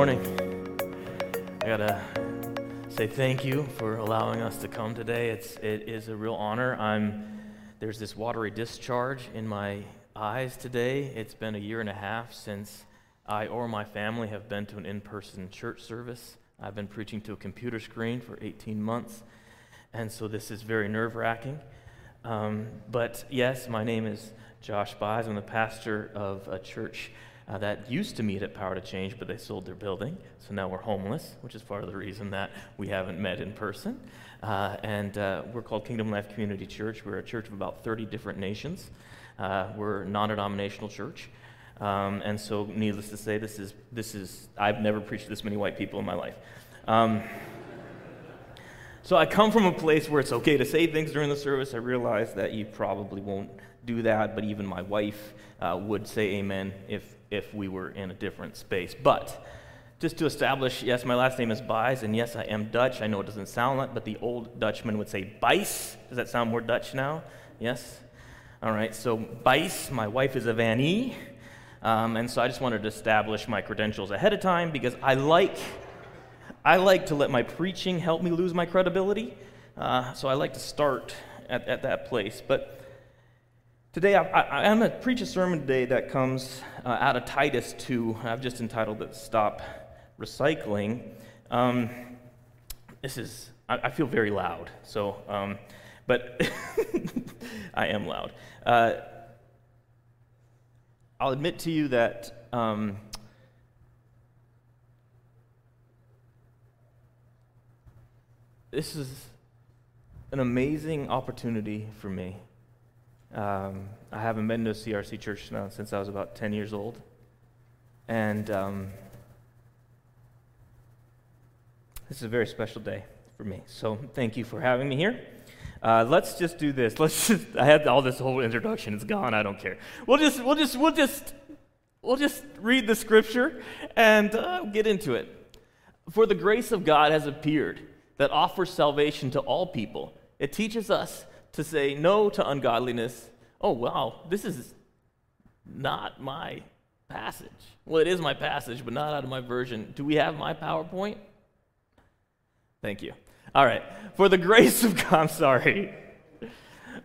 morning. I gotta say thank you for allowing us to come today. It's it is a real honor. I'm there's this watery discharge in my eyes today. It's been a year and a half since I or my family have been to an in-person church service. I've been preaching to a computer screen for 18 months, and so this is very nerve-wracking. Um, but yes, my name is Josh Buys. I'm the pastor of a church uh, that used to meet at Power to Change, but they sold their building. So now we're homeless, which is part of the reason that we haven't met in person. Uh, and uh, we're called Kingdom Life Community Church. We're a church of about 30 different nations. Uh, we're a non denominational church. Um, and so, needless to say, this is, this is, I've never preached to this many white people in my life. Um, so I come from a place where it's okay to say things during the service. I realize that you probably won't do that, but even my wife uh, would say amen if if we were in a different space. But just to establish, yes, my last name is Bies, and yes, I am Dutch. I know it doesn't sound like, but the old Dutchman would say Bijs. Does that sound more Dutch now? Yes? All right, so Bijs, my wife is a Van E, um, and so I just wanted to establish my credentials ahead of time because I like, I like to let my preaching help me lose my credibility. Uh, so I like to start at, at that place. But Today, I, am going to preach a sermon today that comes uh, out of Titus 2. I've just entitled it Stop Recycling. Um, this is, I, I, feel very loud, so, um, but I am loud. Uh, I'll admit to you that um, this is an amazing opportunity for me um, I haven't been to a CRC church now since I was about 10 years old. And um, this is a very special day for me. So thank you for having me here. Uh, let's just do this. Let's just, I had all this whole introduction. It's gone. I don't care. We'll just, we'll just, we'll just, we'll just read the scripture and uh, get into it. For the grace of God has appeared that offers salvation to all people. It teaches us to say no to ungodliness. Oh, wow, this is not my passage. Well, it is my passage, but not out of my version. Do we have my PowerPoint? Thank you. All right. For the grace of God, I'm sorry.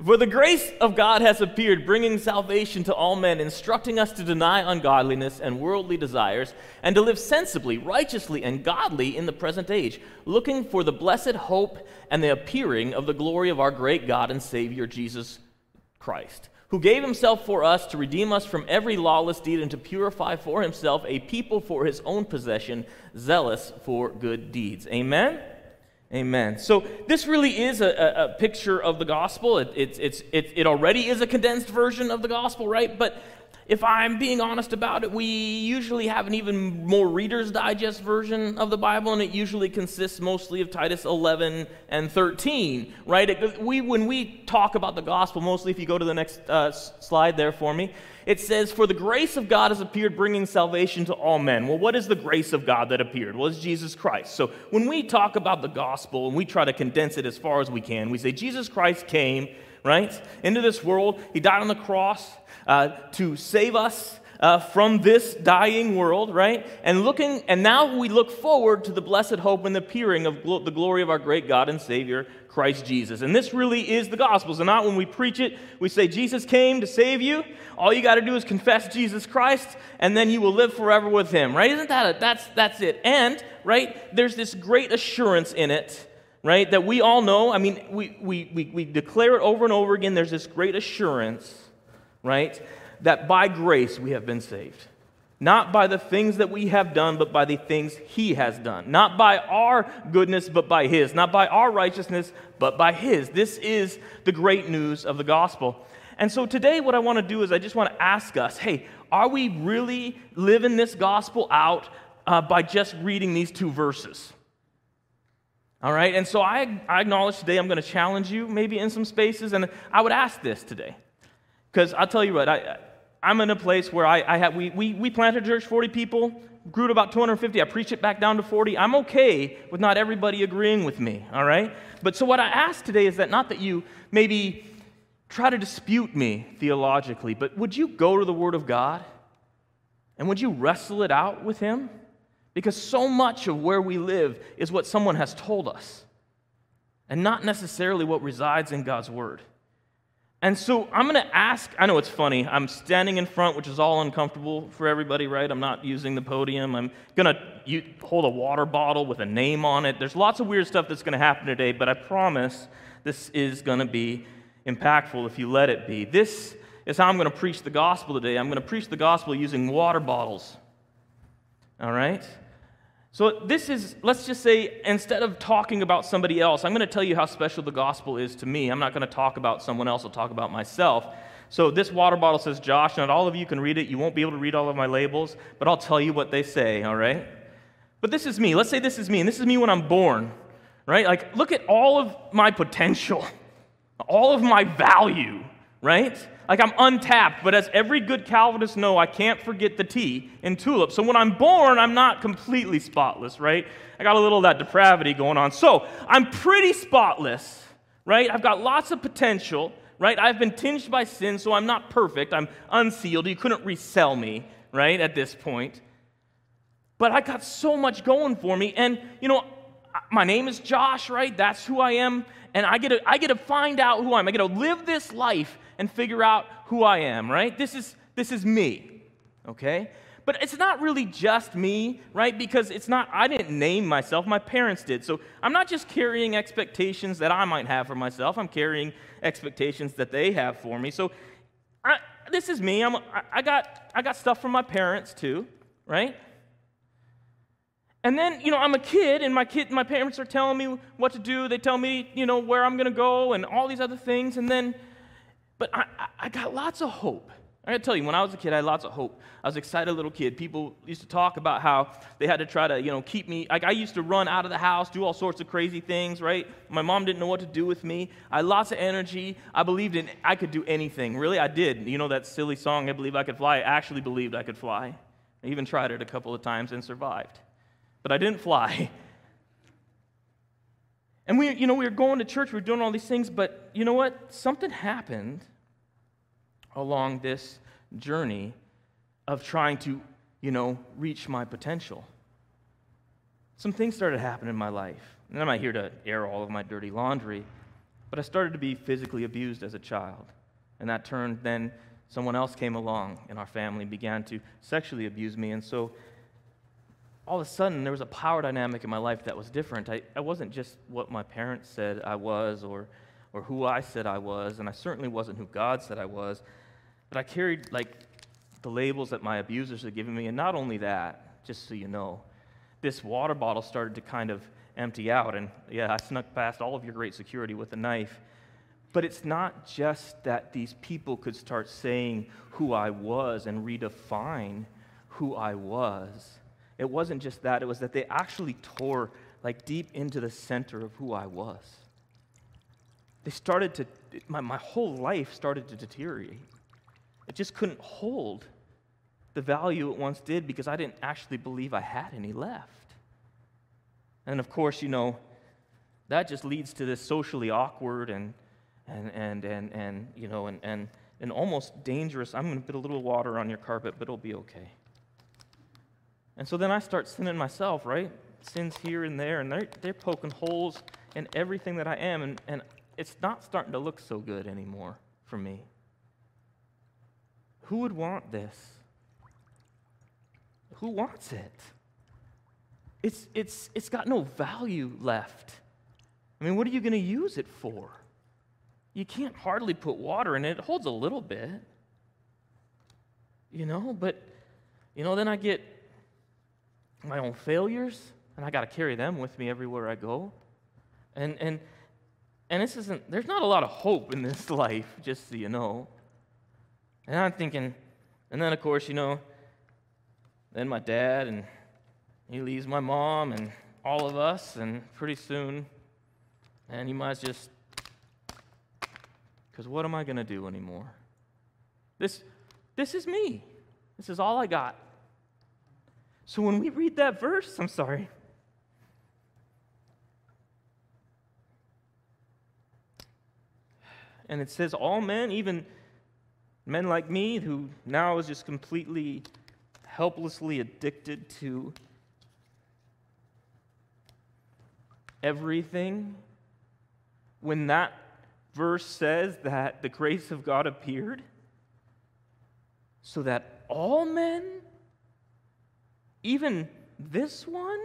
For the grace of God has appeared, bringing salvation to all men, instructing us to deny ungodliness and worldly desires, and to live sensibly, righteously, and godly in the present age, looking for the blessed hope and the appearing of the glory of our great God and Savior, Jesus Christ, who gave himself for us to redeem us from every lawless deed and to purify for himself a people for his own possession, zealous for good deeds. Amen? Amen. So this really is a, a, picture of the gospel. It, it, it's, it, it already is a condensed version of the gospel, right? But if I'm being honest about it, we usually have an even more Reader's Digest version of the Bible, and it usually consists mostly of Titus 11 and 13, right? It, we, when we talk about the gospel, mostly if you go to the next uh, slide there for me, it says, For the grace of God has appeared, bringing salvation to all men. Well, what is the grace of God that appeared? Well, it's Jesus Christ. So when we talk about the gospel and we try to condense it as far as we can, we say Jesus Christ came, right, into this world. He died on the cross uh, to save us. Uh, from this dying world, right? And looking, and now we look forward to the blessed hope and the appearing of the glory of our great God and Savior, Christ Jesus. And this really is the gospel. So not when we preach it, we say Jesus came to save you. All you got to do is confess Jesus Christ, and then you will live forever with Him, right? Isn't that a, that's that's it? And right, there's this great assurance in it right? That we all know. I mean, we, we, we, we, declare it over and over again. There's this great assurance right? That by grace we have been saved. Not by the things that we have done, but by the things He has done. Not by our goodness, but by His. Not by our righteousness, but by His. This is the great news of the gospel. And so today, what I want to do is I just want to ask us hey, are we really living this gospel out uh, by just reading these two verses? All right, and so I, I acknowledge today I'm going to challenge you, maybe in some spaces, and I would ask this today because I'll tell you what, I, I'm in a place where I, I have, we, we, we planted a church, 40 people, grew to about 250. I preached it back down to 40. I'm okay with not everybody agreeing with me, all right? But so what I ask today is that not that you maybe try to dispute me theologically, but would you go to the Word of God and would you wrestle it out with Him? Because so much of where we live is what someone has told us, and not necessarily what resides in God's Word. And so I'm going to ask. I know it's funny. I'm standing in front, which is all uncomfortable for everybody, right? I'm not using the podium. I'm going to hold a water bottle with a name on it. There's lots of weird stuff that's going to happen today, but I promise this is going to be impactful if you let it be. This is how I'm going to preach the gospel today. I'm going to preach the gospel using water bottles. All right? So, this is, let's just say, instead of talking about somebody else, I'm going to tell you how special the gospel is to me. I'm not going to talk about someone else, I'll talk about myself. So, this water bottle says Josh. Not all of you can read it. You won't be able to read all of my labels, but I'll tell you what they say, all right? But this is me. Let's say this is me, and this is me when I'm born, right? Like, look at all of my potential, all of my value, right? Like I'm untapped, but as every good Calvinist know, I can't forget the T in tulip. So when I'm born, I'm not completely spotless, right? I got a little of that depravity going on. So I'm pretty spotless, right? I've got lots of potential, right? I've been tinged by sin, so I'm not perfect. I'm unsealed. You couldn't resell me, right, at this point. But I got so much going for me. And, you know, my name is Josh, right? That's who I am. And I get to, I get to find out who I am. I get to live this life and figure out who I am, right? This is, this is me, okay? But it's not really just me, right? Because it's not, I didn't name myself, my parents did. So I'm not just carrying expectations that I might have for myself, I'm carrying expectations that they have for me. So I, this is me. I'm, I, I, got, I got stuff from my parents too, right? And then, you know, I'm a kid, and my kid, my parents are telling me what to do. They tell me, you know, where I'm going to go and all these other things. And then but I, I got lots of hope. I gotta tell you, when I was a kid, I had lots of hope. I was an excited little kid. People used to talk about how they had to try to, you know, keep me. Like I used to run out of the house, do all sorts of crazy things, right? My mom didn't know what to do with me. I had lots of energy. I believed in I could do anything. Really, I did. You know that silly song, I Believe I Could Fly? I actually believed I could fly. I even tried it a couple of times and survived. But I didn't fly. And we, you know, we were going to church, we were doing all these things, but you know what? Something happened along this journey of trying to, you know, reach my potential. Some things started happening in my life. And I'm not here to air all of my dirty laundry, but I started to be physically abused as a child. And that turned then someone else came along in our family began to sexually abuse me. And so all of a sudden there was a power dynamic in my life that was different. I, I wasn't just what my parents said I was or, or who I said I was, and I certainly wasn't who God said I was. But I carried like the labels that my abusers had given me, and not only that, just so you know, this water bottle started to kind of empty out. And yeah, I snuck past all of your great security with a knife. But it's not just that these people could start saying who I was and redefine who I was it wasn't just that, it was that they actually tore like deep into the center of who I was. They started to, my, my whole life started to deteriorate. It just couldn't hold the value it once did because I didn't actually believe I had any left. And of course, you know, that just leads to this socially awkward and, and, and, and, and you know, and, and, and almost dangerous. I'm going to put a little water on your carpet, but it'll be okay. And so then I start sinning myself, right? Sins here and there, and they're, they're poking holes in everything that I am, and, and it's not starting to look so good anymore for me. Who would want this? Who wants it? It's, it's, it's got no value left. I mean, what are you going to use it for? You can't hardly put water in it. It holds a little bit. You know, but, you know, then I get my own failures, and I got to carry them with me everywhere I go. And, and, and this isn't, there's not a lot of hope in this life, just so you know. And I'm thinking, and then of course, you know, then my dad, and he leaves my mom and all of us, and pretty soon, and he might just, because what am I going to do anymore? This, this is me. This is all I got. So when we read that verse, I'm sorry. And it says, All men, even men like me, who now is just completely helplessly addicted to everything when that verse says that the grace of God appeared so that all men, even this one,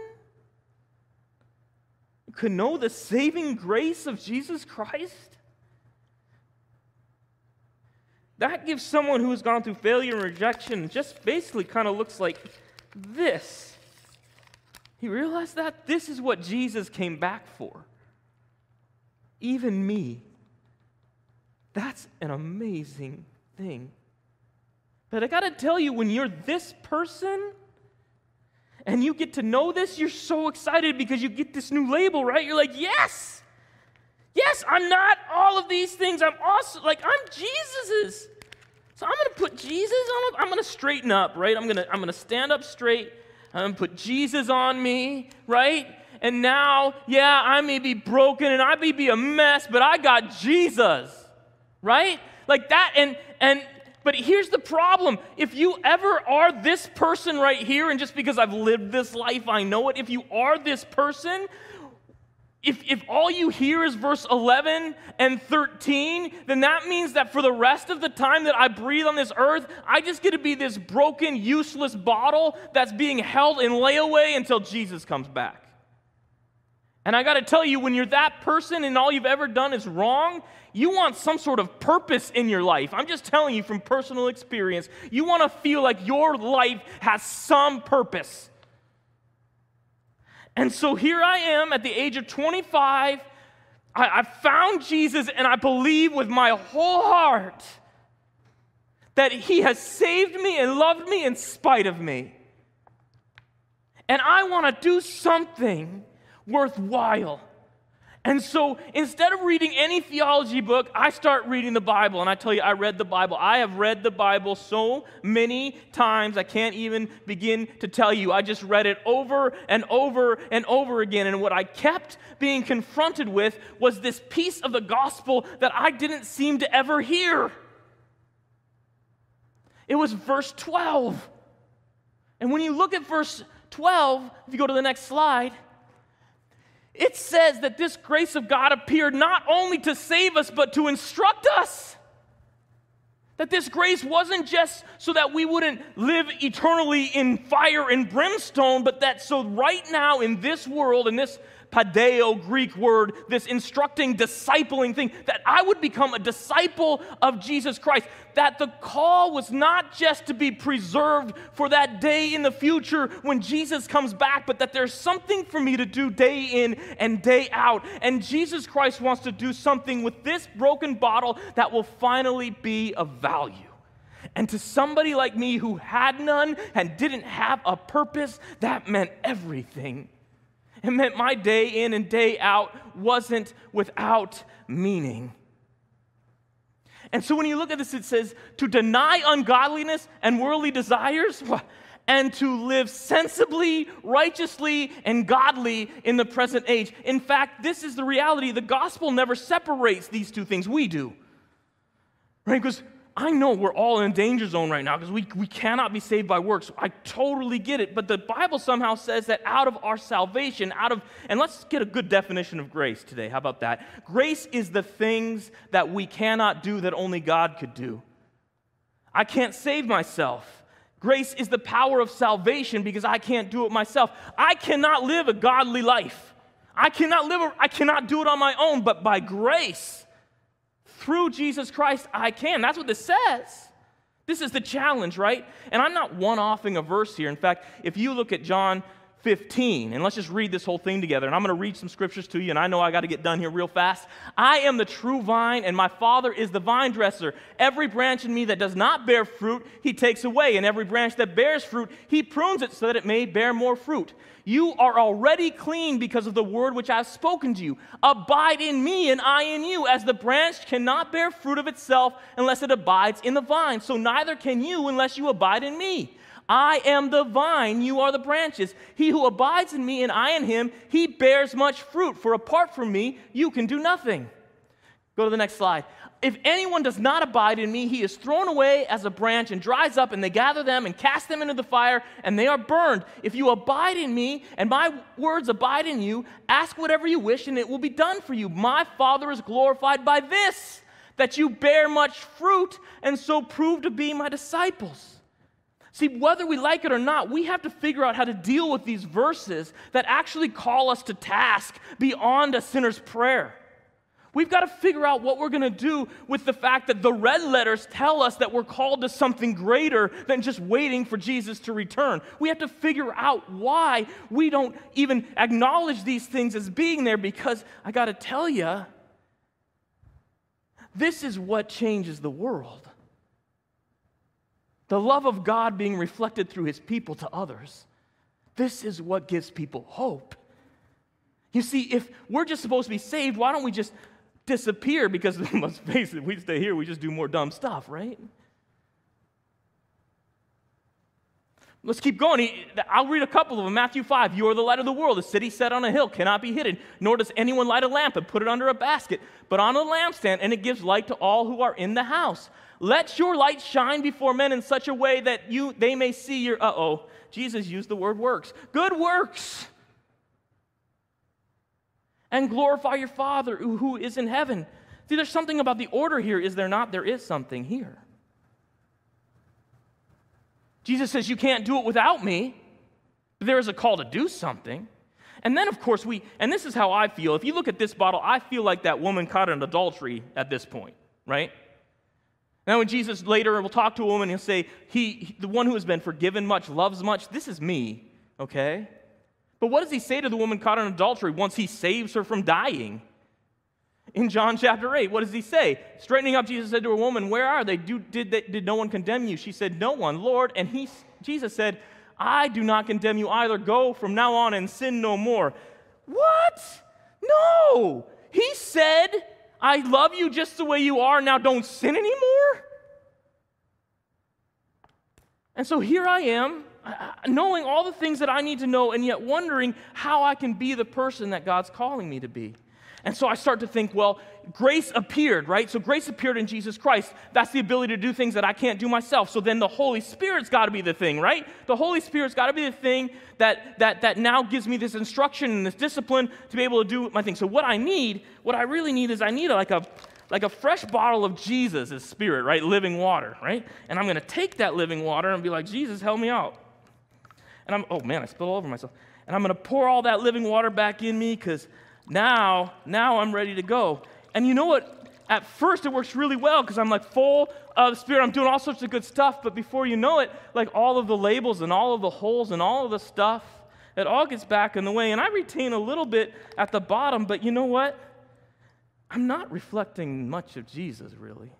could know the saving grace of Jesus Christ? That gives someone who has gone through failure and rejection just basically kind of looks like this. You realize that? This is what Jesus came back for. Even me. That's an amazing thing. But I got to tell you, when you're this person and you get to know this, you're so excited because you get this new label, right? You're like, yes, yes, I'm not all of these things. I'm also, like, I'm Jesus's. So I'm going to put Jesus on, I'm going to straighten up, right? I'm going to I'm going to stand up straight. I'm going to put Jesus on me, right? And now, yeah, I may be broken and I may be a mess, but I got Jesus, right? Like that. And, and, but here's the problem. If you ever are this person right here, and just because I've lived this life, I know it, if you are this person, if, if all you hear is verse 11 and 13, then that means that for the rest of the time that I breathe on this earth, I just get to be this broken, useless bottle that's being held in layaway until Jesus comes back. And I got to tell you, when you're that person and all you've ever done is wrong, you want some sort of purpose in your life. I'm just telling you from personal experience. You want to feel like your life has some purpose. And so here I am at the age of 25. I, I found Jesus, and I believe with my whole heart that He has saved me and loved me in spite of me. And I want to do something worthwhile. And so instead of reading any theology book, I start reading the Bible. And I tell you, I read the Bible. I have read the Bible so many times, I can't even begin to tell you. I just read it over and over and over again. And what I kept being confronted with was this piece of the gospel that I didn't seem to ever hear. It was verse 12. And when you look at verse 12, if you go to the next slide, it says that this grace of God appeared not only to save us, but to instruct us. That this grace wasn't just so that we wouldn't live eternally in fire and brimstone, but that so right now in this world, in this padeo Greek word, this instructing, discipling thing, that I would become a disciple of Jesus Christ. That the call was not just to be preserved for that day in the future when Jesus comes back, but that there's something for me to do day in and day out. And Jesus Christ wants to do something with this broken bottle that will finally be of value. And to somebody like me who had none and didn't have a purpose, that meant everything. It meant my day in and day out wasn't without meaning. And so when you look at this, it says to deny ungodliness and worldly desires and to live sensibly, righteously, and godly in the present age. In fact, this is the reality. The gospel never separates these two things. We do. Right? Because I know we're all in danger zone right now because we, we cannot be saved by works. I totally get it. But the Bible somehow says that out of our salvation, out of, and let's get a good definition of grace today. How about that? Grace is the things that we cannot do that only God could do. I can't save myself. Grace is the power of salvation because I can't do it myself. I cannot live a godly life. I cannot live, a, I cannot do it on my own, but by grace through Jesus Christ, I can. That's what this says. This is the challenge, right? And I'm not one offing a verse here. In fact, if you look at John 15, and let's just read this whole thing together. And I'm going to read some scriptures to you, and I know I got to get done here real fast. I am the true vine, and my Father is the vine dresser. Every branch in me that does not bear fruit, he takes away, and every branch that bears fruit, he prunes it so that it may bear more fruit. You are already clean because of the word which I have spoken to you. Abide in me, and I in you, as the branch cannot bear fruit of itself unless it abides in the vine. So neither can you unless you abide in me. I am the vine, you are the branches. He who abides in me and I in him, he bears much fruit, for apart from me, you can do nothing. Go to the next slide. If anyone does not abide in me, he is thrown away as a branch and dries up, and they gather them and cast them into the fire, and they are burned. If you abide in me, and my words abide in you, ask whatever you wish, and it will be done for you. My Father is glorified by this, that you bear much fruit, and so prove to be my disciples. See, whether we like it or not, we have to figure out how to deal with these verses that actually call us to task beyond a sinner's prayer. We've got to figure out what we're going to do with the fact that the red letters tell us that we're called to something greater than just waiting for Jesus to return. We have to figure out why we don't even acknowledge these things as being there because I got to tell you, this is what changes the world. The love of God being reflected through his people to others. This is what gives people hope. You see, if we're just supposed to be saved, why don't we just disappear because let's face it, we stay here, we just do more dumb stuff, right? Let's keep going. I'll read a couple of them. Matthew 5, you are the light of the world. A city set on a hill cannot be hidden, nor does anyone light a lamp and put it under a basket, but on a lampstand, and it gives light to all who are in the house. Let your light shine before men in such a way that you they may see your uh oh. Jesus used the word works. Good works and glorify your Father who is in heaven. See, there's something about the order here, is there not? There is something here. Jesus says, You can't do it without me. But there is a call to do something. And then, of course, we, and this is how I feel. If you look at this bottle, I feel like that woman caught in adultery at this point, right? Now, when Jesus later will talk to a woman, he'll say, he, the one who has been forgiven much loves much. This is me, okay? But what does he say to the woman caught in adultery once he saves her from dying? In John chapter 8, what does he say? Straightening up, Jesus said to a woman, Where are they? Do, did, they? did no one condemn you? She said, No one, Lord. And he, Jesus said, I do not condemn you either. Go from now on and sin no more. What? No. He said, I love you just the way you are. Now don't sin anymore. And so here I am knowing all the things that I need to know, and yet wondering how I can be the person that God's calling me to be. And so I start to think, well, grace appeared, right? So grace appeared in Jesus Christ. That's the ability to do things that I can't do myself. So then the Holy Spirit's got to be the thing, right? The Holy Spirit's got to be the thing that, that, that now gives me this instruction and this discipline to be able to do my thing. So what I need, what I really need is I need like a, like a fresh bottle of Jesus' spirit, right? Living water, right? And I'm going to take that living water and be like, Jesus, help me out. And I'm, oh man, I spilled all over myself. And I'm going to pour all that living water back in me because now, now I'm ready to go. And you know what? At first, it works really well because I'm like full of Spirit. I'm doing all sorts of good stuff. But before you know it, like all of the labels and all of the holes and all of the stuff, it all gets back in the way. And I retain a little bit at the bottom. But you know what? I'm not reflecting much of Jesus, really.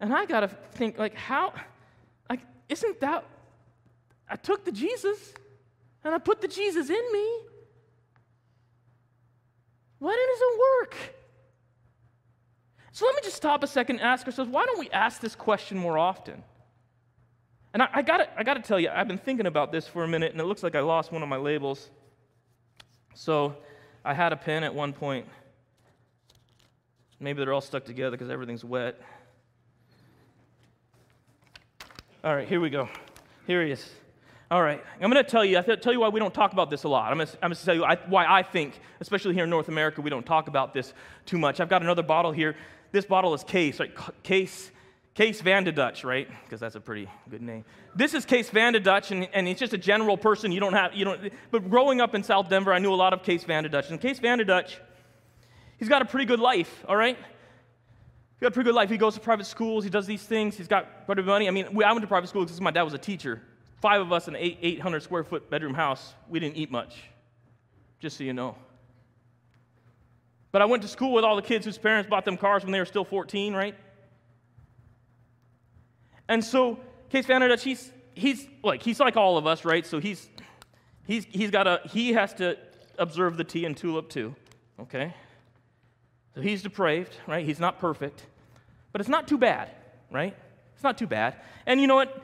And I got to think, like, how, like, isn't that I took the Jesus and I put the Jesus in me. Why doesn't it work? So let me just stop a second and ask ourselves why don't we ask this question more often? And I, I got I to tell you, I've been thinking about this for a minute, and it looks like I lost one of my labels. So I had a pen at one point. Maybe they're all stuck together because everything's wet. All right, here we go. Here he is. All right, I'm going to tell you, I tell you why we don't talk about this a lot. I'm going to, tell you why I think, especially here in North America, we don't talk about this too much. I've got another bottle here. This bottle is Kees, right? Case, Kees Van de Dutch, right? Because that's a pretty good name. This is Kees Van de Dutch, and, and he's just a general person. You don't have, you don't, but growing up in South Denver, I knew a lot of Kees Van de Dutch. And Kees Van de Dutch, he's got a pretty good life, all right? He's got a pretty good life. He goes to private schools, he does these things, he's got quite a bit of money. I mean, I went to private school because my dad was a teacher five of us in an 800 square foot bedroom house, we didn't eat much, just so you know. But I went to school with all the kids whose parents bought them cars when they were still 14, right? And so, Kees Van Dutch, he's, he's like, he's like all of us, right? So he's, he's, he's got a, he has to observe the T and tulip too, okay? So he's depraved, right? He's not perfect, but it's not too bad, right? It's not too bad. And you know what?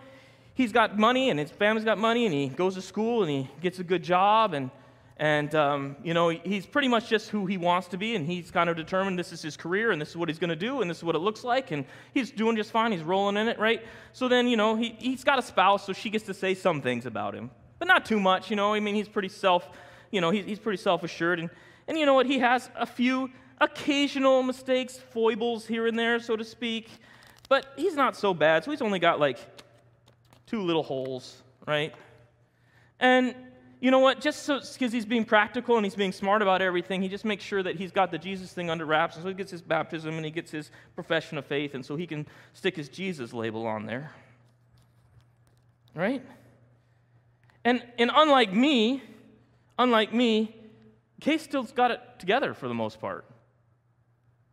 He's got money and his family's got money and he goes to school and he gets a good job and, And, um, you know, he's pretty much just who he wants to be, and he's kind of determined this is his career, and this is what he's going to do, and this is what it looks like, and he's doing just fine. He's rolling in it, right? So then, you know, he, he's got a spouse, so she gets to say some things about him, but not too much, you know. I mean, he's pretty self, you know, he's, he's pretty self assured. And, and you know what? He has a few occasional mistakes, foibles here and there, so to speak, but he's not so bad. So he's only got like two little holes, right? And you know what? Just so because he's being practical and he's being smart about everything, he just makes sure that he's got the Jesus thing under wraps. And so he gets his baptism and he gets his profession of faith, and so he can stick his Jesus label on there. Right? And, and unlike me, unlike me, Kees still's got it together for the most part.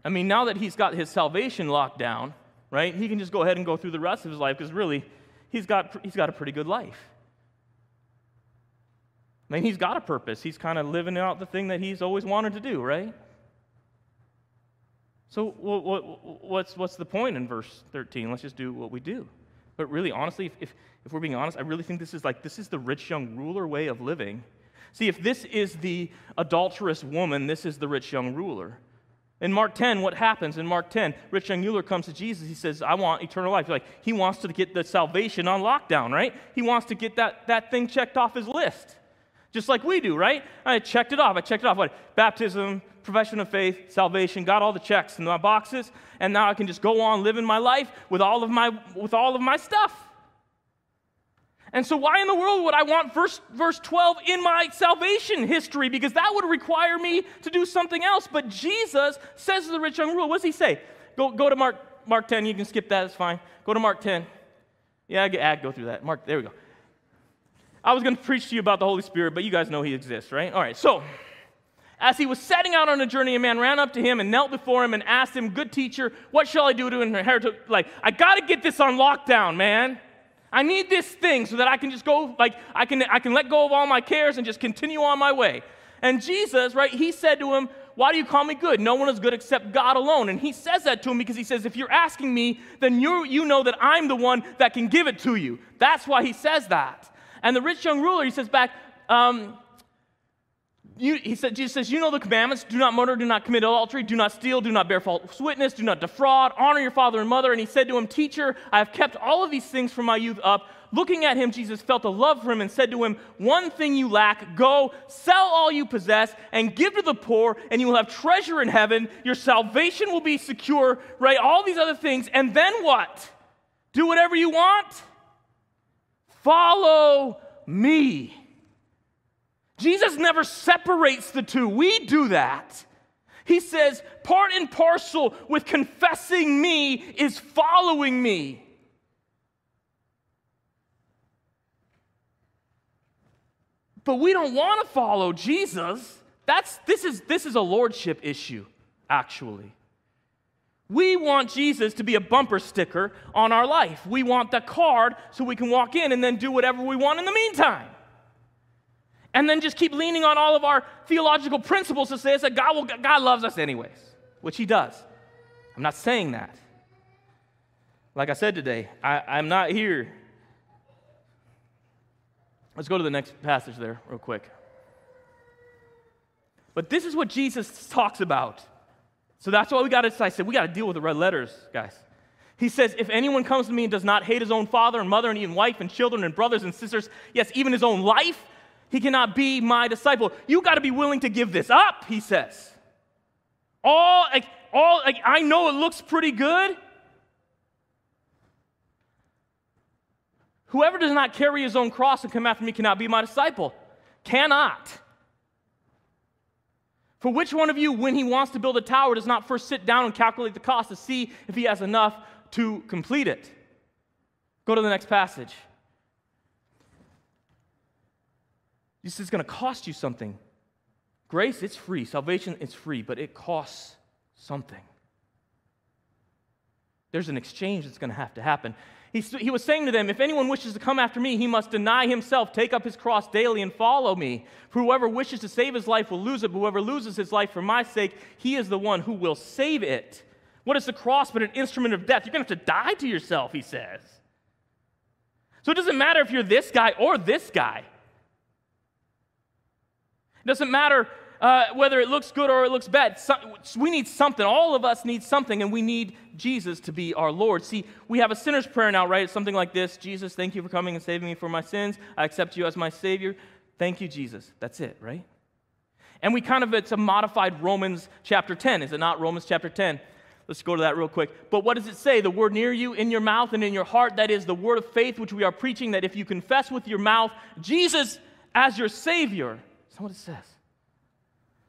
I mean, now that he's got his salvation locked down, right, he can just go ahead and go through the rest of his life because really, he's got, he's got a pretty good life. I mean, he's got a purpose. He's kind of living out the thing that he's always wanted to do, right? So, what, what, what's, what's the point in verse 13? Let's just do what we do. But really, honestly, if, if, if we're being honest, I really think this is like this is the rich young ruler way of living. See, if this is the adulterous woman, this is the rich young ruler. In Mark 10, what happens? In Mark 10, rich young ruler comes to Jesus. He says, I want eternal life. Like, he wants to get the salvation on lockdown, right? He wants to get that, that thing checked off his list just like we do, right? I checked it off. I checked it off. What? Baptism, profession of faith, salvation, got all the checks in my boxes, and now I can just go on living my life with all of my, with all of my stuff. And so, why in the world would I want verse, verse 12 in my salvation history? Because that would require me to do something else. But Jesus says to the rich young ruler, what does he say? Go, go to Mark, Mark 10. You can skip that, it's fine. Go to Mark 10. Yeah, I, go through that. Mark, there we go. I was going to preach to you about the Holy Spirit, but you guys know he exists, right? All right, so as he was setting out on a journey, a man ran up to him and knelt before him and asked him, Good teacher, what shall I do to inherit? Like, I got to get this on lockdown, man. I need this thing so that I can just go, like, I can, I can let go of all my cares and just continue on my way. And Jesus, right, he said to him, Why do you call me good? No one is good except God alone. And he says that to him because he says, If you're asking me, then you, you know that I'm the one that can give it to you. That's why he says that. And the rich young ruler, he says back, um, you, he said, Jesus says, You know the commandments do not murder, do not commit adultery, do not steal, do not bear false witness, do not defraud, honor your father and mother. And he said to him, Teacher, I have kept all of these things from my youth up. Looking at him, Jesus felt a love for him and said to him, One thing you lack, go, sell all you possess, and give to the poor, and you will have treasure in heaven. Your salvation will be secure, right? All these other things. And then what? Do whatever you want? Follow me. Jesus never separates the two. We do that. He says, part and parcel with confessing me is following me. But we don't want to follow Jesus. That's, this, is, this is a lordship issue, actually. We want Jesus to be a bumper sticker on our life. We want the card so we can walk in and then do whatever we want in the meantime. And then just keep leaning on all of our theological principles to say that God, will, God loves us anyways, which He does. I'm not saying that. Like I said today, I, I'm not here. Let's go to the next passage there, real quick. But this is what Jesus talks about so that's why we got to, I said, we got to deal with the red letters, guys. He says, if anyone comes to me and does not hate his own father and mother and even wife and children and brothers and sisters, yes, even his own life, he cannot be my disciple. You got to be willing to give this up, he says. All, like, all, like, I know it looks pretty good. Whoever does not carry his own cross and come after me cannot be my disciple. Cannot. For which one of you, when he wants to build a tower, does not first sit down and calculate the cost to see if he has enough to complete it? Go to the next passage. This is going to cost you something. Grace, it's free. Salvation, it's free, but it costs something. There's an exchange that's going to have to happen. He, he was saying to them, If anyone wishes to come after me, he must deny himself, take up his cross daily, and follow me. For whoever wishes to save his life will lose it, but whoever loses his life for my sake, he is the one who will save it. What is the cross but an instrument of death? You're going to have to die to yourself, he says. So it doesn't matter if you're this guy or this guy. It doesn't matter uh, whether it looks good or it looks bad. So, we need something. All of us need something, and we need Jesus to be our Lord. See, we have a sinner's prayer now, right? It's something like this Jesus, thank you for coming and saving me from my sins. I accept you as my Savior. Thank you, Jesus. That's it, right? And we kind of, it's a modified Romans chapter 10, is it not? Romans chapter 10. Let's go to that real quick. But what does it say? The word near you, in your mouth and in your heart, that is the word of faith which we are preaching, that if you confess with your mouth Jesus as your Savior, that's not what it says.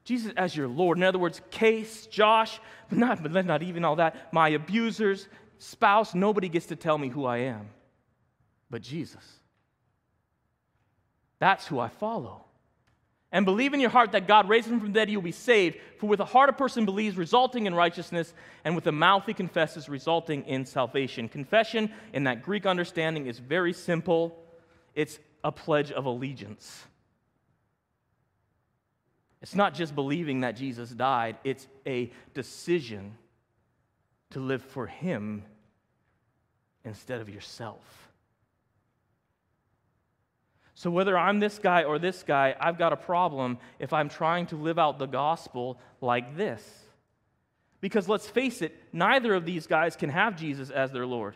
Jesus as your Lord. In other words, Kees, Josh, but not, but not even all that, my abusers, spouse, nobody gets to tell me who I am but Jesus. That's who I follow and believe in your heart that God raised him from the dead, you'll be saved. For with the heart a person believes, resulting in righteousness, and with the mouth he confesses, resulting in salvation. Confession, in that Greek understanding, is very simple it's a pledge of allegiance. It's not just believing that Jesus died, it's a decision to live for him instead of yourself. So, whether I'm this guy or this guy, I've got a problem if I'm trying to live out the gospel like this. Because let's face it, neither of these guys can have Jesus as their Lord.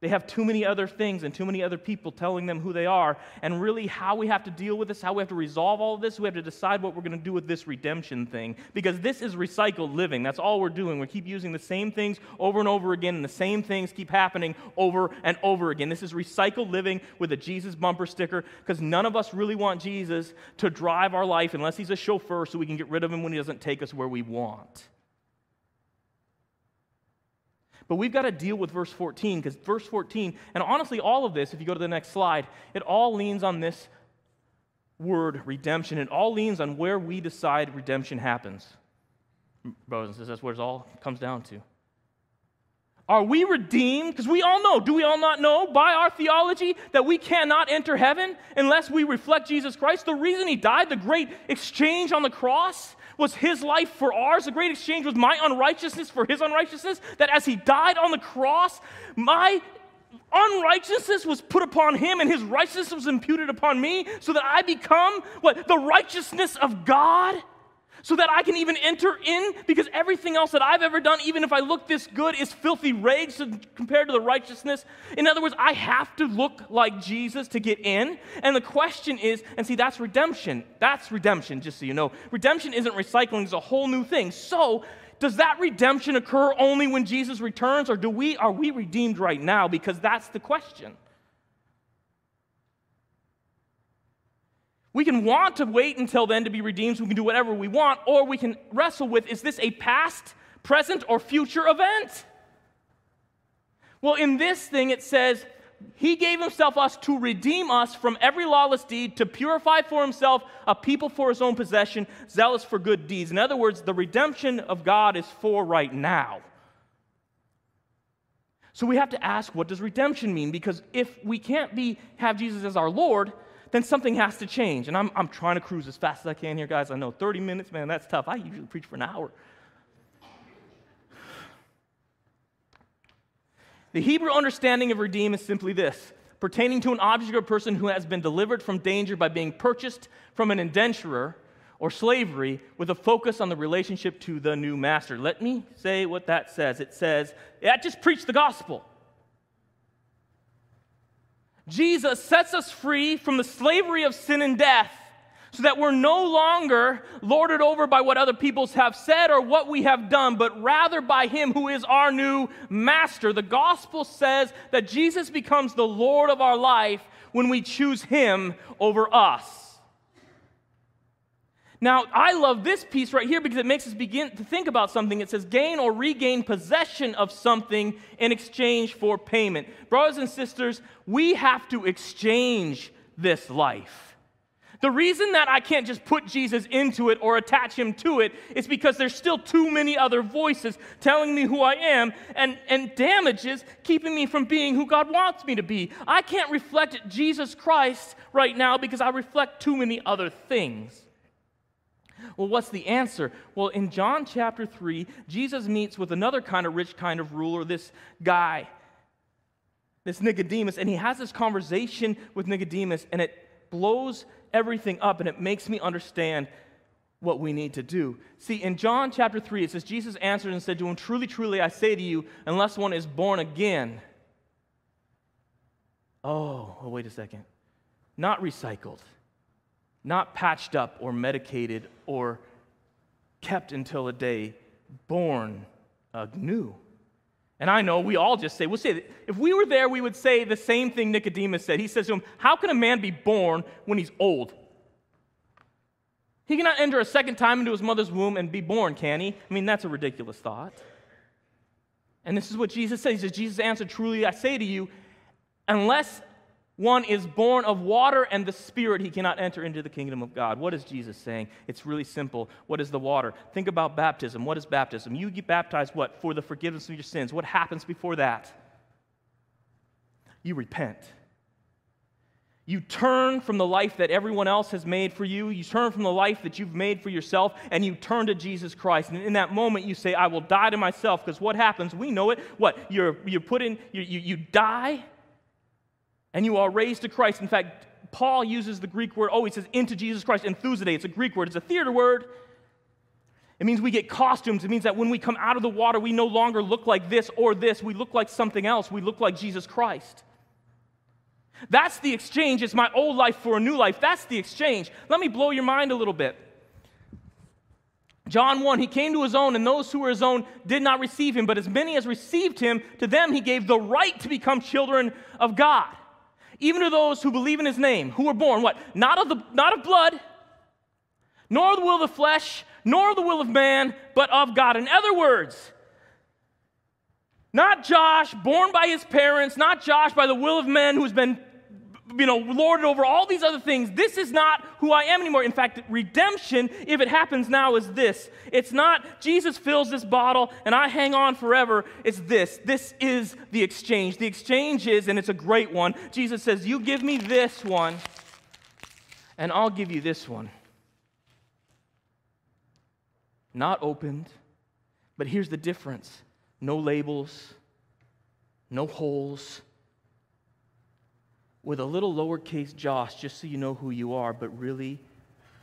They have too many other things and too many other people telling them who they are. And really, how we have to deal with this, how we have to resolve all of this, we have to decide what we're going to do with this redemption thing. Because this is recycled living. That's all we're doing. We keep using the same things over and over again, and the same things keep happening over and over again. This is recycled living with a Jesus bumper sticker because none of us really want Jesus to drive our life unless he's a chauffeur so we can get rid of him when he doesn't take us where we want. But we've got to deal with verse 14 because verse 14, and honestly, all of this, if you go to the next slide, it all leans on this word redemption. It all leans on where we decide redemption happens. Brothers and sisters, that's where it all comes down to. Are we redeemed? Because we all know, do we all not know by our theology that we cannot enter heaven unless we reflect Jesus Christ? The reason he died, the great exchange on the cross, was his life for ours. The great exchange was my unrighteousness for his unrighteousness. That as he died on the cross, my unrighteousness was put upon him and his righteousness was imputed upon me so that I become what? The righteousness of God so that I can even enter in because everything else that I've ever done, even if I look this good, is filthy rags compared to the righteousness. In other words, I have to look like Jesus to get in. And the question is, and see, that's redemption. That's redemption, just so you know. Redemption isn't recycling, it's a whole new thing. So, does that redemption occur only when Jesus returns, or do we, are we redeemed right now? Because that's the question. We can want to wait until then to be redeemed so we can do whatever we want, or we can wrestle with is this a past, present, or future event? Well, in this thing, it says, He gave Himself us to redeem us from every lawless deed, to purify for Himself a people for His own possession, zealous for good deeds. In other words, the redemption of God is for right now. So we have to ask, what does redemption mean? Because if we can't be, have Jesus as our Lord, then something has to change. And I'm, I'm trying to cruise as fast as I can here, guys. I know 30 minutes, man, that's tough. I usually preach for an hour. The Hebrew understanding of redeem is simply this pertaining to an object or person who has been delivered from danger by being purchased from an indenturer or slavery with a focus on the relationship to the new master. Let me say what that says. It says, yeah, just preach the gospel. Jesus sets us free from the slavery of sin and death so that we're no longer lorded over by what other peoples have said or what we have done, but rather by Him who is our new master. The gospel says that Jesus becomes the Lord of our life when we choose Him over us. Now, I love this piece right here because it makes us begin to think about something. It says, gain or regain possession of something in exchange for payment. Brothers and sisters, we have to exchange this life. The reason that I can't just put Jesus into it or attach him to it is because there's still too many other voices telling me who I am and, and damages keeping me from being who God wants me to be. I can't reflect Jesus Christ right now because I reflect too many other things. Well, what's the answer? Well, in John chapter 3, Jesus meets with another kind of rich kind of ruler, this guy, this Nicodemus, and he has this conversation with Nicodemus, and it blows everything up and it makes me understand what we need to do. See, in John chapter 3, it says, Jesus answered and said to him, Truly, truly, I say to you, unless one is born again. Oh, oh wait a second. Not recycled, not patched up or medicated or kept until a day, born anew. And I know we all just say, we'll say, if we were there, we would say the same thing Nicodemus said. He says to him, How can a man be born when he's old? He cannot enter a second time into his mother's womb and be born, can he? I mean, that's a ridiculous thought. And this is what Jesus says. He says, Jesus answered, Truly I say to you, unless one is born of water and the Spirit, he cannot enter into the kingdom of God. What is Jesus saying? It's really simple. What is the water? Think about baptism. What is baptism? You get baptized what? For the forgiveness of your sins. What happens before that? You repent. You turn from the life that everyone else has made for you. You turn from the life that you've made for yourself, and you turn to Jesus Christ. And in that moment, you say, I will die to myself. Because what happens? We know it. What? You're, you're put in, you, you, you die and you are raised to Christ. In fact, Paul uses the Greek word, oh, he says into Jesus Christ, enthuside. It's a Greek word, it's a theater word. It means we get costumes. It means that when we come out of the water, we no longer look like this or this. We look like something else. We look like Jesus Christ. That's the exchange. It's my old life for a new life. That's the exchange. Let me blow your mind a little bit. John 1, he came to his own, and those who were his own did not receive him. But as many as received him, to them he gave the right to become children of God even to those who believe in his name, who were born, what? Not of, the, not of blood, nor the will of the flesh, nor the will of man, but of God. In other words, not Josh, born by his parents, not Josh by the will of men who's been you know, lorded over all these other things. This is not who I am anymore. In fact, redemption, if it happens now, is this. It's not Jesus fills this bottle and I hang on forever. It's this. This is the exchange. The exchange is, and it's a great one. Jesus says, You give me this one, and I'll give you this one. Not opened, but here's the difference no labels, no holes with a little lowercase Josh, just so you know who you are, but really,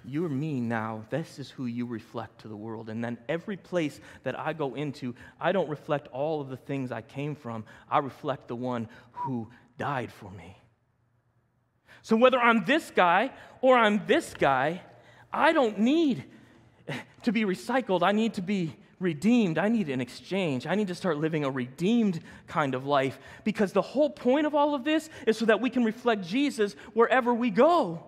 you're me now. This is who you reflect to the world. And then every place that I go into, I don't reflect all of the things I came from, I reflect the one who died for me. So whether I'm this guy or I'm this guy, I don't need to be recycled. I need to be redeemed. I need an exchange. I need to start living a redeemed kind of life because the whole point of all of this is so that we can reflect Jesus wherever we go.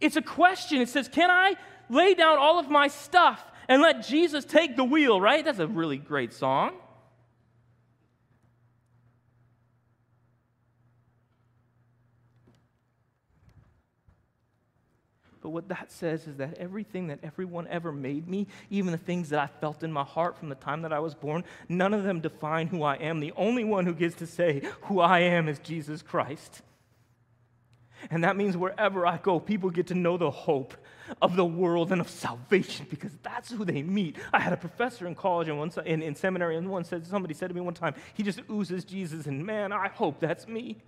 It's a question. It says, Can I lay down all of my stuff and let Jesus take the wheel, right? That's a really great song. But what that says is that everything that everyone ever made me, even the things that I felt in my heart from the time that I was born, none of them define who I am. The only one who gets to say who I am is Jesus Christ. And that means wherever I go, people get to know the hope of the world and of salvation because that's who they meet. I had a professor in college and in, in seminary, and one said somebody said to me one time, he just oozes Jesus, and man, I hope that's me.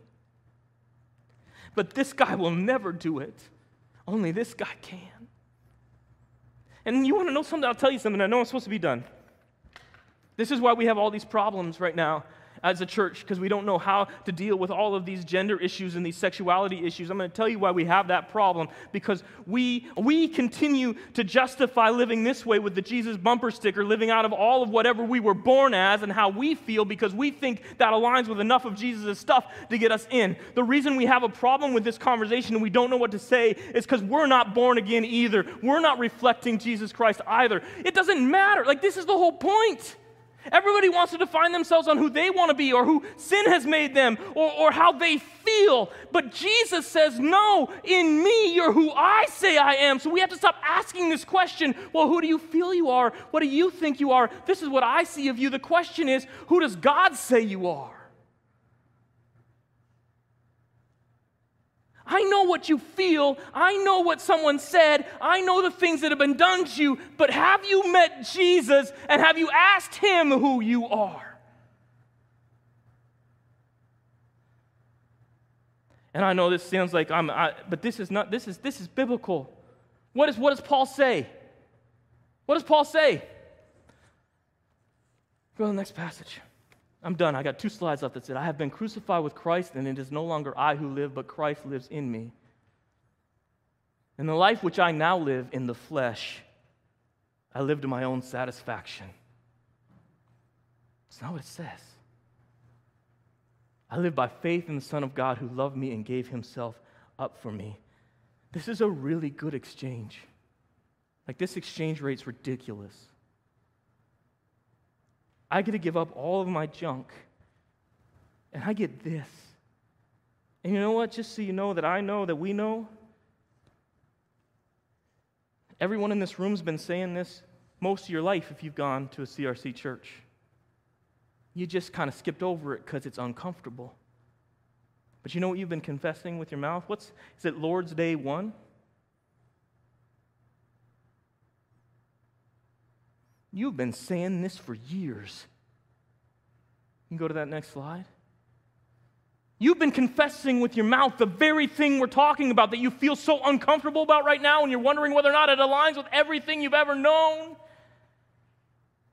But this guy will never do it. Only this guy can. And you want to know something? I'll tell you something. I know I'm supposed to be done. This is why we have all these problems right now as a church because we don't know how to deal with all of these gender issues and these sexuality issues. I'm going to tell you why we have that problem because we, we continue to justify living this way with the Jesus bumper sticker, living out of all of whatever we were born as and how we feel because we think that aligns with enough of Jesus' stuff to get us in. The reason we have a problem with this conversation and we don't know what to say is because we're not born again either. We're not reflecting Jesus Christ either. It doesn't matter. Like, this is the whole point. Everybody wants to define themselves on who they want to be or who sin has made them or, or how they feel. But Jesus says, No, in me, you're who I say I am. So we have to stop asking this question well, who do you feel you are? What do you think you are? This is what I see of you. The question is, who does God say you are? I know what you feel. I know what someone said. I know the things that have been done to you. But have you met Jesus and have you asked him who you are? And I know this sounds like I'm, I, but this is not, this is, this is biblical. What, is, what does Paul say? What does Paul say? Go to the next passage. I'm done. I got two slides left. that said, I have been crucified with Christ, and it is no longer I who live, but Christ lives in me. In the life which I now live in the flesh, I live to my own satisfaction. It's not what it says. I live by faith in the Son of God who loved me and gave himself up for me. This is a really good exchange. Like, this exchange rate's ridiculous. I get to give up all of my junk, and I get this. And you know what? Just so you know that I know that we know, everyone in this room's been saying this most of your life if you've gone to a CRC church. You just kind of skipped over it because it's uncomfortable. But you know what you've been confessing with your mouth? What's is it Lord's Day 1? You've been saying this for years. You can go to that next slide. You've been confessing with your mouth the very thing we're talking about that you feel so uncomfortable about right now, and you're wondering whether or not it aligns with everything you've ever known.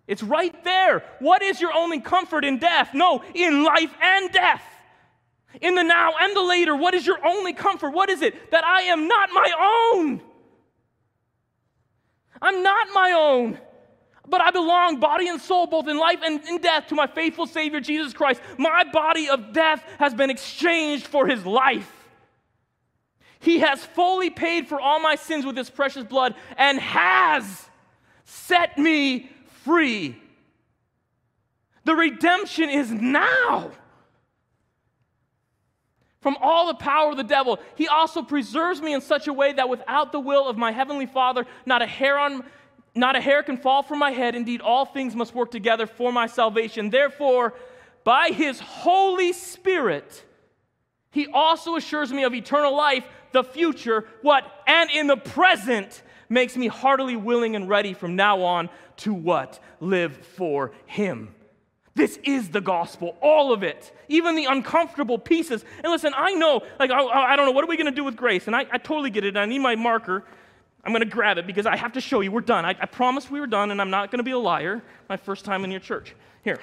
It's right there. What is your only comfort in death? No, in life and death. In the now and the later, what is your only comfort? What is it? That I am not my own. I'm not my own but I belong, body and soul, both in life and in death, to my faithful Savior, Jesus Christ. My body of death has been exchanged for his life. He has fully paid for all my sins with his precious blood and has set me free. The redemption is now. From all the power of the devil, he also preserves me in such a way that without the will of my heavenly Father, not a hair on not a hair can fall from my head. Indeed, all things must work together for my salvation. Therefore, by his Holy Spirit, he also assures me of eternal life, the future, what? And in the present makes me heartily willing and ready from now on to what? Live for him. This is the gospel, all of it, even the uncomfortable pieces. And listen, I know, like, I, I don't know, what are we going to do with grace? And I, I totally get it. I need my marker. I'm going to grab it because I have to show you we're done. I, I promised we were done, and I'm not going to be a liar. My first time in your church. Here.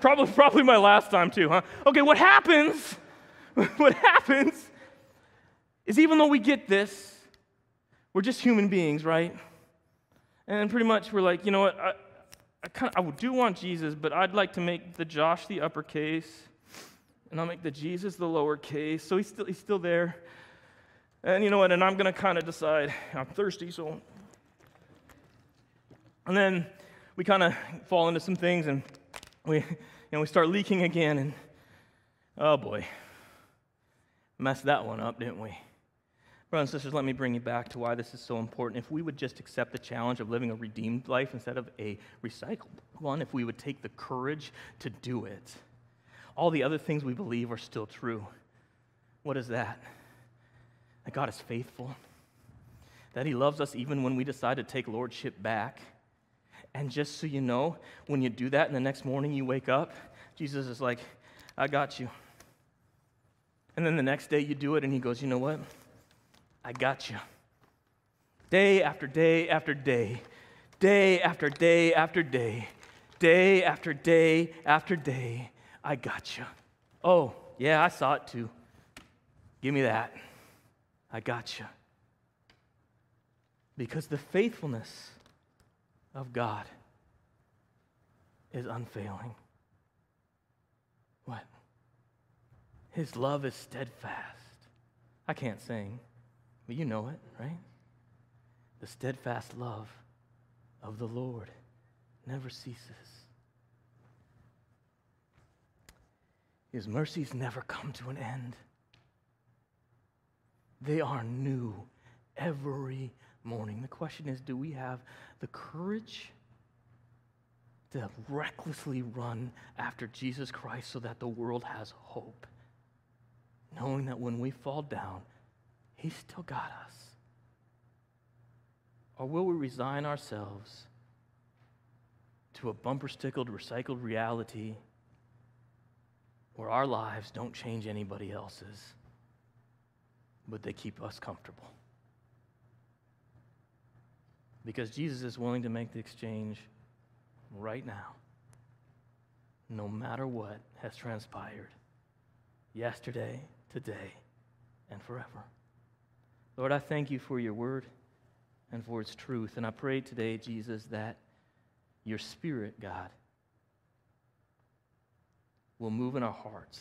Probably, probably my last time, too, huh? Okay, what happens, what happens is even though we get this, we're just human beings, right? And pretty much we're like, you know what? I, I, kinda, I do want Jesus, but I'd like to make the Josh the uppercase, and I'll make the Jesus the lowercase. So he's still, he's still there. And you know what? And I'm going to kind of decide. I'm thirsty, so. And then we kind of fall into some things and we, you know, we start leaking again. And oh boy, messed that one up, didn't we? Brothers and sisters, let me bring you back to why this is so important. If we would just accept the challenge of living a redeemed life instead of a recycled one, if we would take the courage to do it, all the other things we believe are still true. What is that? That God is faithful, that He loves us even when we decide to take lordship back. And just so you know, when you do that and the next morning you wake up, Jesus is like, I got you. And then the next day you do it and He goes, You know what? I got you. Day after day after day, day after day after day, day after day after day, I got you. Oh, yeah, I saw it too. Give me that. I got you. Because the faithfulness of God is unfailing. What? His love is steadfast. I can't sing, but you know it, right? The steadfast love of the Lord never ceases. His mercies never come to an end. They are new every morning. The question is do we have the courage to recklessly run after Jesus Christ so that the world has hope? Knowing that when we fall down, He's still got us. Or will we resign ourselves to a bumper stickled, recycled reality where our lives don't change anybody else's? But they keep us comfortable. Because Jesus is willing to make the exchange right now, no matter what has transpired yesterday, today, and forever. Lord, I thank you for your word and for its truth. And I pray today, Jesus, that your spirit, God, will move in our hearts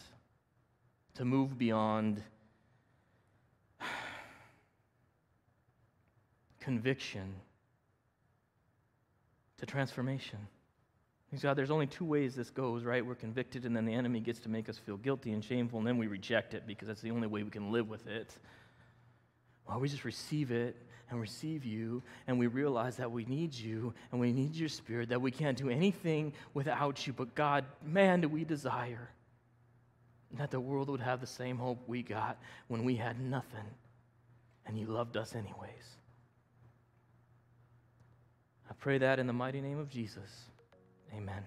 to move beyond conviction to transformation. Because God, there's only two ways this goes, right? We're convicted, and then the enemy gets to make us feel guilty and shameful, and then we reject it because that's the only way we can live with it. Well, we just receive it and receive you, and we realize that we need you and we need your spirit, that we can't do anything without you. But God, man, do we desire that the world would have the same hope we got when we had nothing and you loved us anyways. Pray that in the mighty name of Jesus. Amen.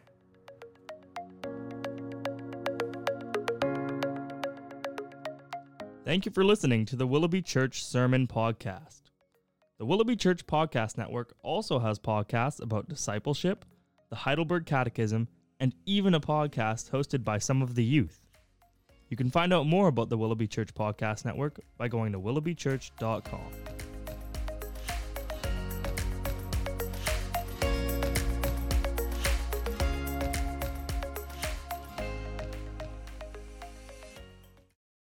Thank you for listening to the Willoughby Church Sermon Podcast. The Willoughby Church Podcast Network also has podcasts about discipleship, the Heidelberg Catechism, and even a podcast hosted by some of the youth. You can find out more about the Willoughby Church Podcast Network by going to willoughbychurch.com.